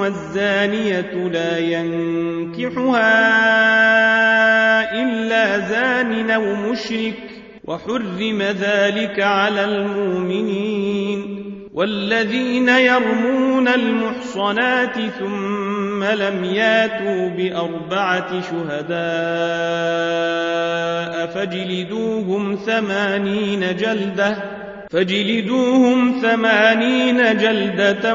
والزانية لا ينكحها إلا زان أو مشرك وحرم ذلك على المؤمنين. والذين يرمون المحصنات ثم لم ياتوا بأربعة شهداء فاجلدوهم ثمانين جلدة فاجلدوهم ثمانين جلدة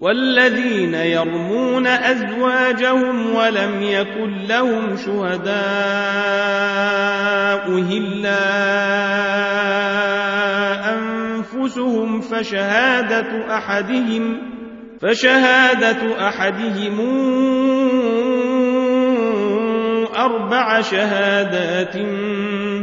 والذين يرمون أزواجهم ولم يكن لهم شهداء إلا أنفسهم فشهادة أحدهم فشهادة أحدهم أربع شهادات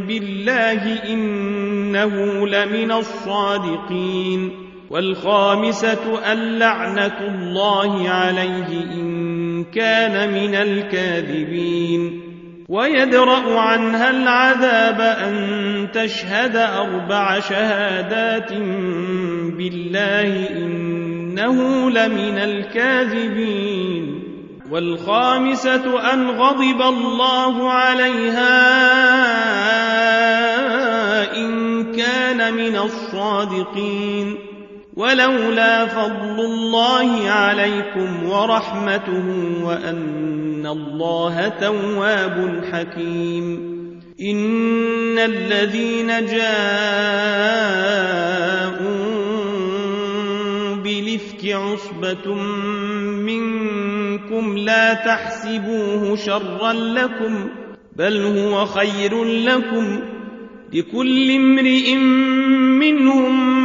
بالله إنه لمن الصادقين والخامسة اللعنة الله عليه إن كان من الكاذبين. ويدرأ عنها العذاب أن تشهد أربع شهادات بالله إنه لمن الكاذبين. والخامسة أن غضب الله عليها إن كان من الصادقين. ولولا فضل الله عليكم ورحمته وأن الله تواب حكيم. إن الذين جاءوا بلفك عصبة منكم لا تحسبوه شرا لكم بل هو خير لكم. لكل امرئ منهم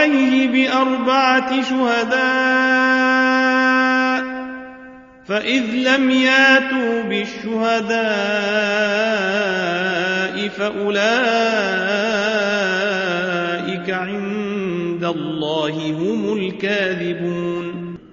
عليه بأربعة شهداء فإذ لم ياتوا بالشهداء فأولئك عند الله هم الكاذبون.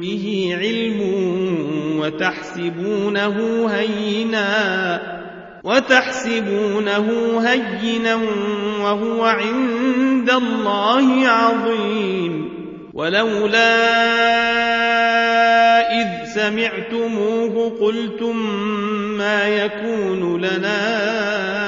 به علم وتحسبونه هينا وتحسبونه هينا وهو عند الله عظيم ولولا إذ سمعتموه قلتم ما يكون لنا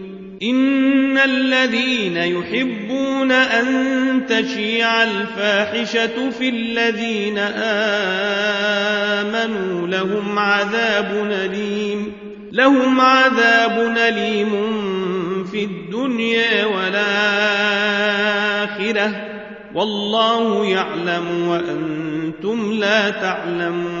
إن الذين يحبون أن تشيع الفاحشة في الذين آمنوا لهم عذاب أليم لهم عذاب أليم في الدنيا والآخرة والله يعلم وأنتم لا تعلمون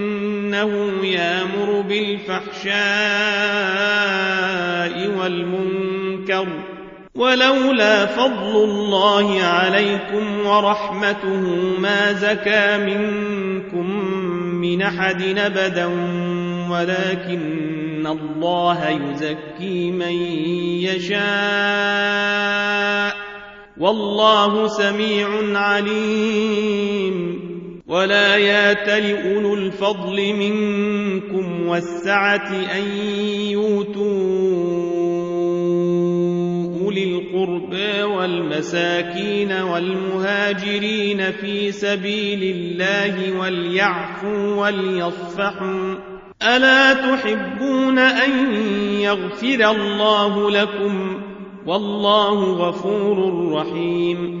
فإنه يامر بالفحشاء والمنكر ولولا فضل الله عليكم ورحمته ما زكى منكم من أحد أبدا ولكن الله يزكي من يشاء والله سميع عليم ولا ياتل أولو الفضل منكم والسعة أن يؤتوا أولي القربى والمساكين والمهاجرين في سبيل الله وليعفوا وليصفحوا ألا تحبون أن يغفر الله لكم والله غفور رحيم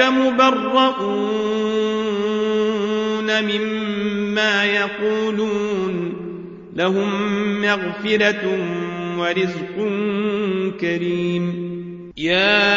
مبرؤون مما يقولون. لهم مغفرة ورزق كريم. يا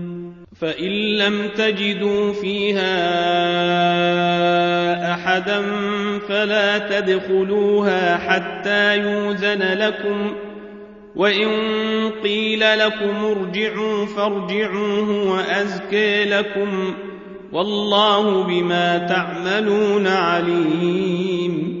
فإن لم تجدوا فيها أحدا فلا تدخلوها حتى يوزن لكم وإن قيل لكم ارجعوا فارجعوا هو أزكى لكم والله بما تعملون عليم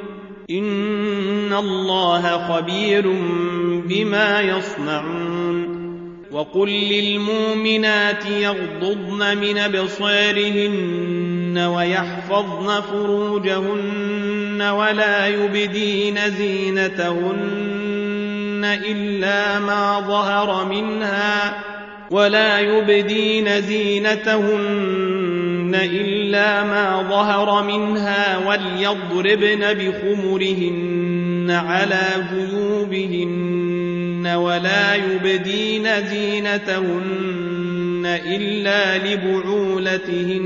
إن الله خبير بما يصنعون وقل للمؤمنات يغضضن من أبصارهن ويحفظن فروجهن ولا يبدين زينتهن إلا ما ظهر منها ولا يبدين زينتهن إلا ما ظهر منها وليضربن بخمرهن على جيوبهن ولا يبدين زينتهن إلا لبعولتهن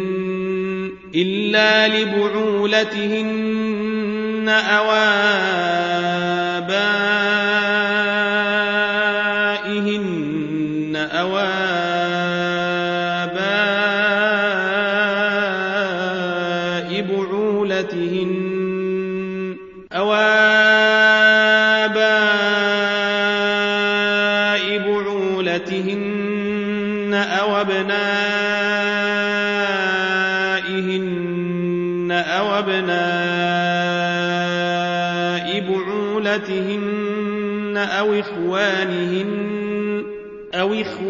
إلا لبعولتهن أو آبائهن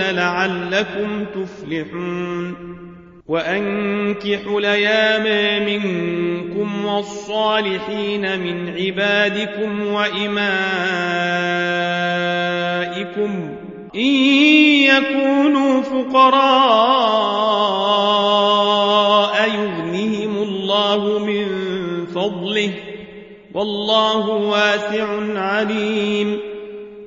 لعلكم تفلحون وأنكحوا الأيام منكم والصالحين من عبادكم وإمائكم إن يكونوا فقراء يغنهم الله من فضله والله واسع عليم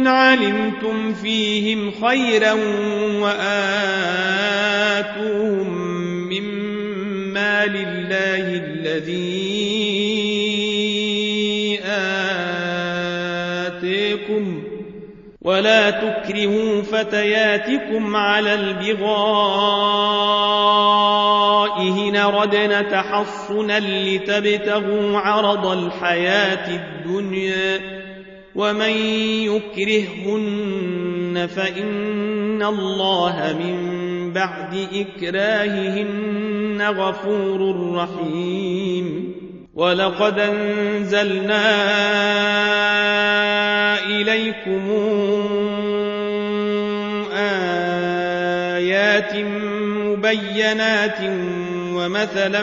إن علمتم فيهم خيرا وآتوهم مما لله الذي آتيكم ولا تكرهوا فتياتكم على البغاء إن ردنا تحصنا لتبتغوا عرض الحياة الدنيا ومن يكرههن فإن الله من بعد إكراههن غفور رحيم ولقد أنزلنا إليكم آيات مبينات ومثلا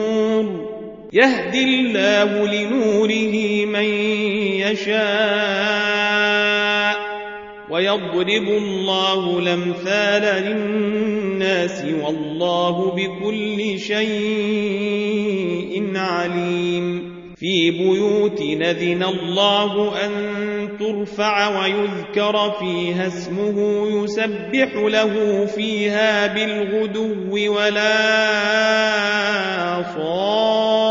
يهدي الله لنوره من يشاء ويضرب الله الأمثال للناس والله بكل شيء عليم. في بيوت نذن الله أن ترفع ويذكر فيها اسمه يسبح له فيها بالغدو ولا صال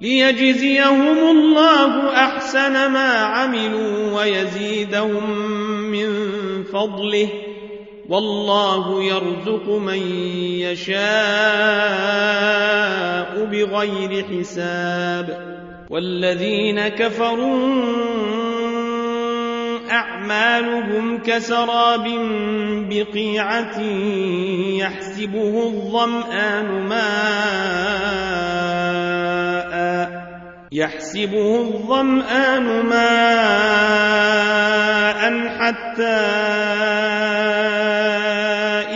ليجزيهم الله أحسن ما عملوا ويزيدهم من فضله والله يرزق من يشاء بغير حساب والذين كفروا أعمالهم كسراب بقيعة يحسبه الظمآن ماء يحسبه الظمآن ماء حتى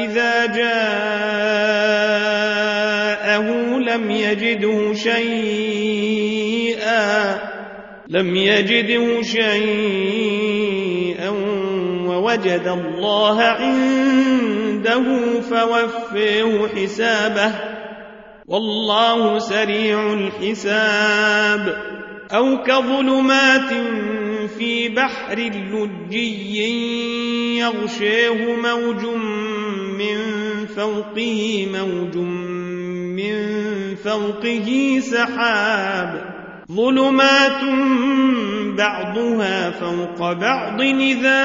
إذا جاءه لم يجده شيئا لم يجده شيئا ووجد الله عنده فوفيه حسابه. والله سريع الحساب. أو كظلمات في بحر لجي يغشيه موج من فوقه موج من فوقه سحاب. ظلمات بعضها فوق بعض إذا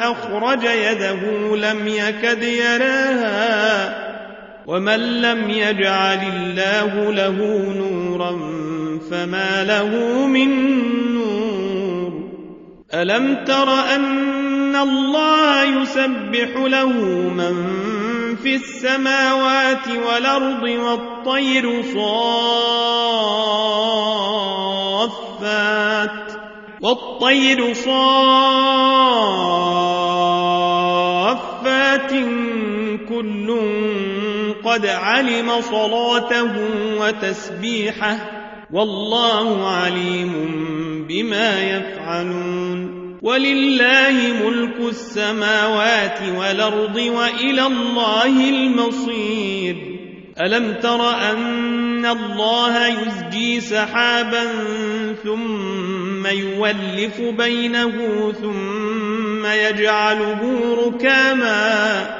أخرج يده لم يكد يراها. ومن لم يجعل الله له نورا فما له من نور. ألم تر أن الله يسبح له من في السماوات والأرض والطير صافات والطير صافات كل قد علم صلاته وتسبيحه والله عليم بما يفعلون. ولله ملك السماوات والأرض وإلى الله المصير. ألم تر أن الله يزجي سحابا ثم يولف بينه ثم يجعله ركاما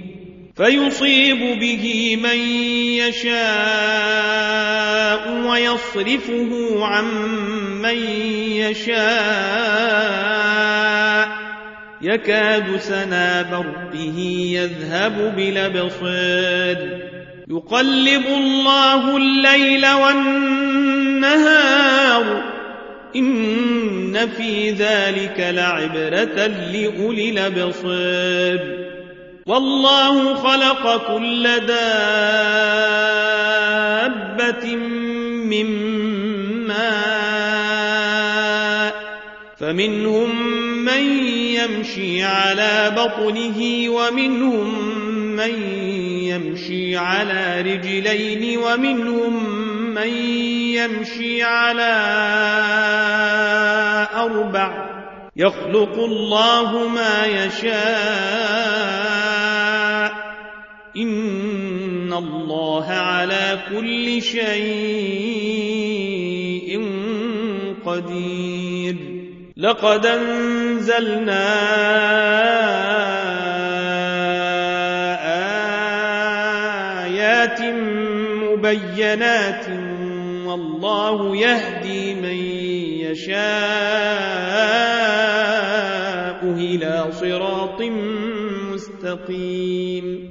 فيصيب به من يشاء ويصرفه عن من يشاء. يكاد سنا برقه يذهب بالأبصار. يقلب الله الليل والنهار. إن في ذلك لعبرة لأولي الأبصار. والله خلق كل دابة من ماء فمنهم من يمشي على بطنه ومنهم من يمشي على رجلين ومنهم من يمشي على أربع. يخلق الله ما يشاء. إن الله على كل شيء قدير. لقد أنزلنا آيات مبينات والله يهدي من يشاء إلى صراط مستقيم.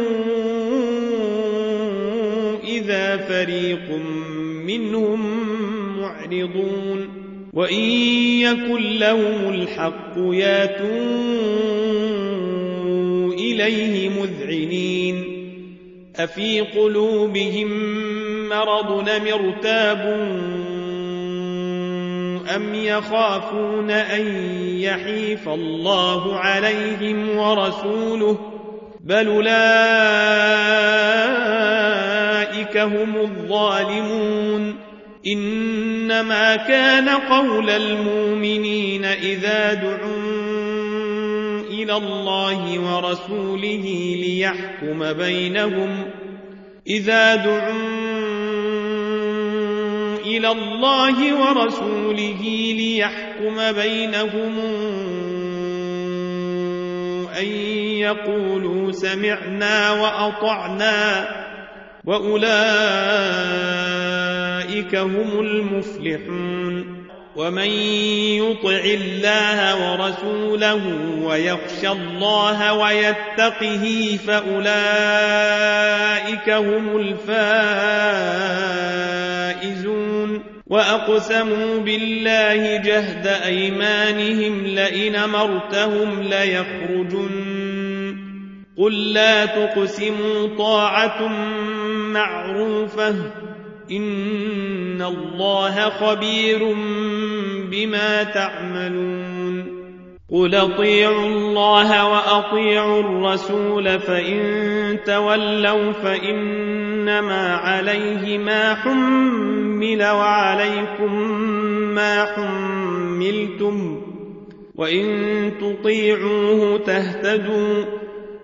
إذا فريق منهم معرضون وإن يكن لهم الحق ياتوا إليه مذعنين أفي قلوبهم مرض مرتابون أم يخافون أن يحيف الله عليهم ورسوله بل أولئك هم الظالمون. إنما كان قول المؤمنين إذا دعوا إلى الله ورسوله ليحكم بينهم. إذا دعوا إلى الله ورسوله ليحكم بينهم. أن يقولوا سمعنا وأطعنا. وأولئك هم المفلحون ومن يطع الله ورسوله ويخشى الله ويتقه فأولئك هم الفائزون وأقسموا بالله جهد أيمانهم لئن مرتهم ليخرجن قل لا تقسموا طاعة معروفة. إن الله خبير بما تعملون. قل أطيعوا الله وأطيعوا الرسول فإن تولوا فإنما عليه ما حمل وعليكم ما حملتم. وإن تطيعوه تهتدوا.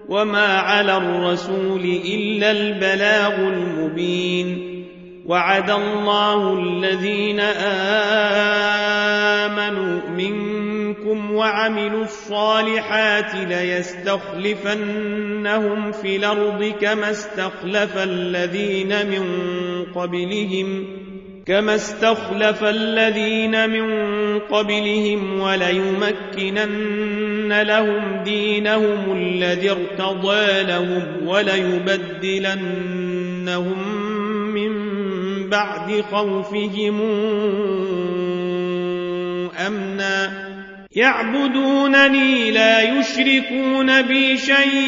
وما على الرسول إلا البلاغ المبين وعد الله الذين آمنوا منكم وعملوا الصالحات ليستخلفنهم في الأرض كما استخلف الذين من قبلهم كما استخلف الذين من قبلهم وليمكنن لهم دينهم الذي ارتضى لهم وليبدلنهم من بعد خوفهم أمنا يعبدونني لا يشركون بي شيئا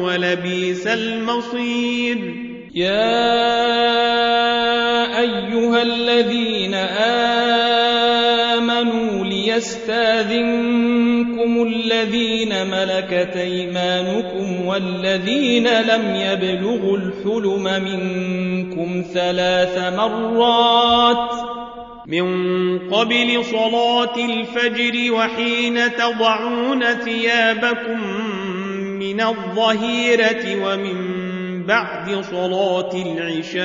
ولبيس المصير. يا أيها الذين آمنوا ليستاذنكم الذين ملكت أيمانكم والذين لم يبلغوا الحلم منكم ثلاث مرات. من قبل صلاة الفجر وحين تضعون ثيابكم من الظهيرة ومن بعد صلاة العشاء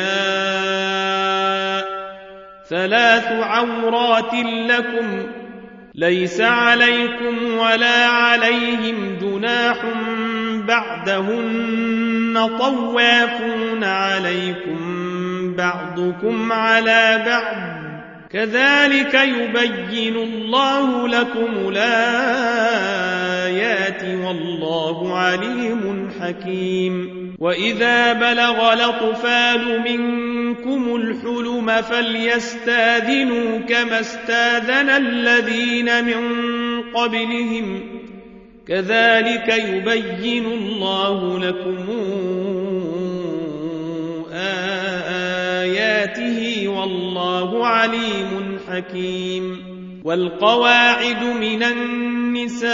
ثلاث عورات لكم ليس عليكم ولا عليهم جناح بعدهن طوافون عليكم بعضكم على بعض. كذلك يبين الله لكم الآيات. والله عليم حكيم. وإذا بلغ الأطفال منكم الحلم فليستاذنوا كما استاذن الذين من قبلهم. كذلك يبين الله لكم آياته والله عليم حكيم. والقواعد من النساء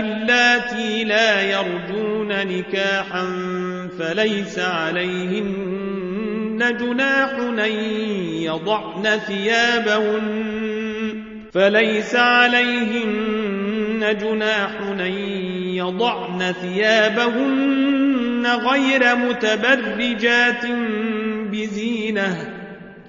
اللاتي لا يرجون نكاحا فليس عليهن جناح أن يضعن ثيابهن فليس عليهن جناح أن يضعن ثيابهن غير متبرجات بزينة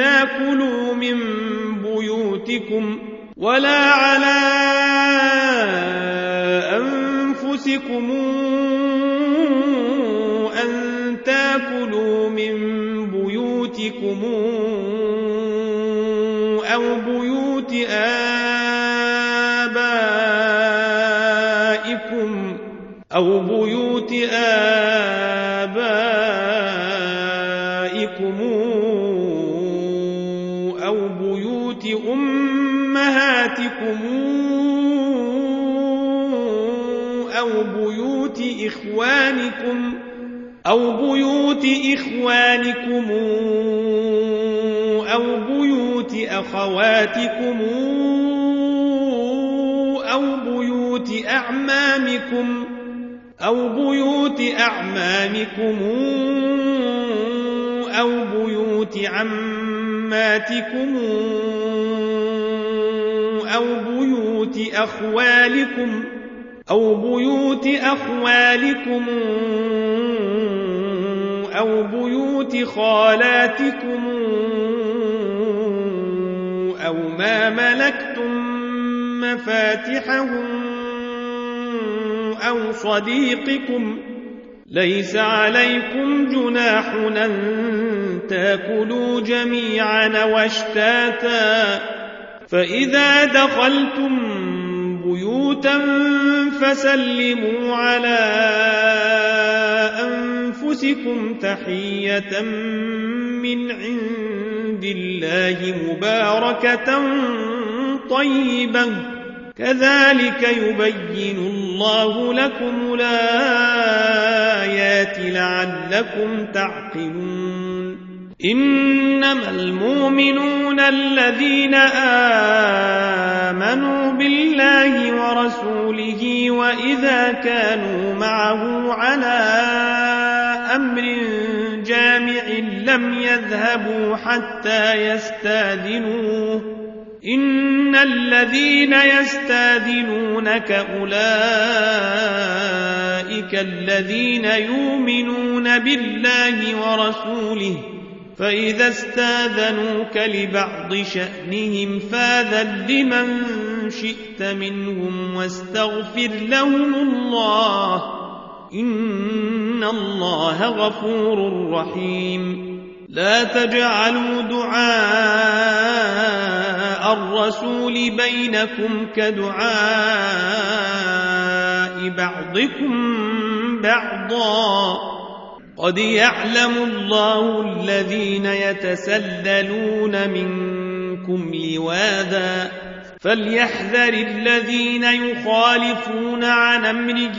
تاكلوا من بيوتكم ولا على أنفسكم أن تاكلوا من بيوتكم أو بيوت آبائكم أو بيوت آبائكم أو بيوت إخوانكم أو بيوت أخواتكم أو بيوت أعمامكم أو بيوت أعمامكم أو بيوت عماتكم أو بيوت أخوالكم أو بيوت أخوالكم أو بيوت خالاتكم أو ما ملكتم مفاتحه أو صديقكم ليس عليكم جناح أن تأكلوا جميعا واشتاتا فإذا دخلتم بيوتا فسلموا على أنفسكم تحية من عند الله مباركة طيبة. كذلك يبين الله لكم الآيات لعلكم تعقلون. إنما المؤمنون الذين آمنوا بالله ورسوله وإذا كانوا معه على أمر جامع لم يذهبوا حتى يستاذنوه. إن الذين يستاذنونك أولئك الذين يؤمنون بالله ورسوله فإذا استاذنوك لبعض شأنهم فاذن لمن شئت منهم واستغفر لهم الله. إن الله غفور رحيم. لا تجعلوا دعاء الرسول بينكم كدعاء بعضكم بعضا. قد يعلم الله الذين يتسللون منكم لواذا. فليحذر الذين يخالفون عن أمره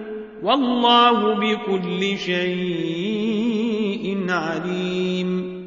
والله بكل شيء عليم.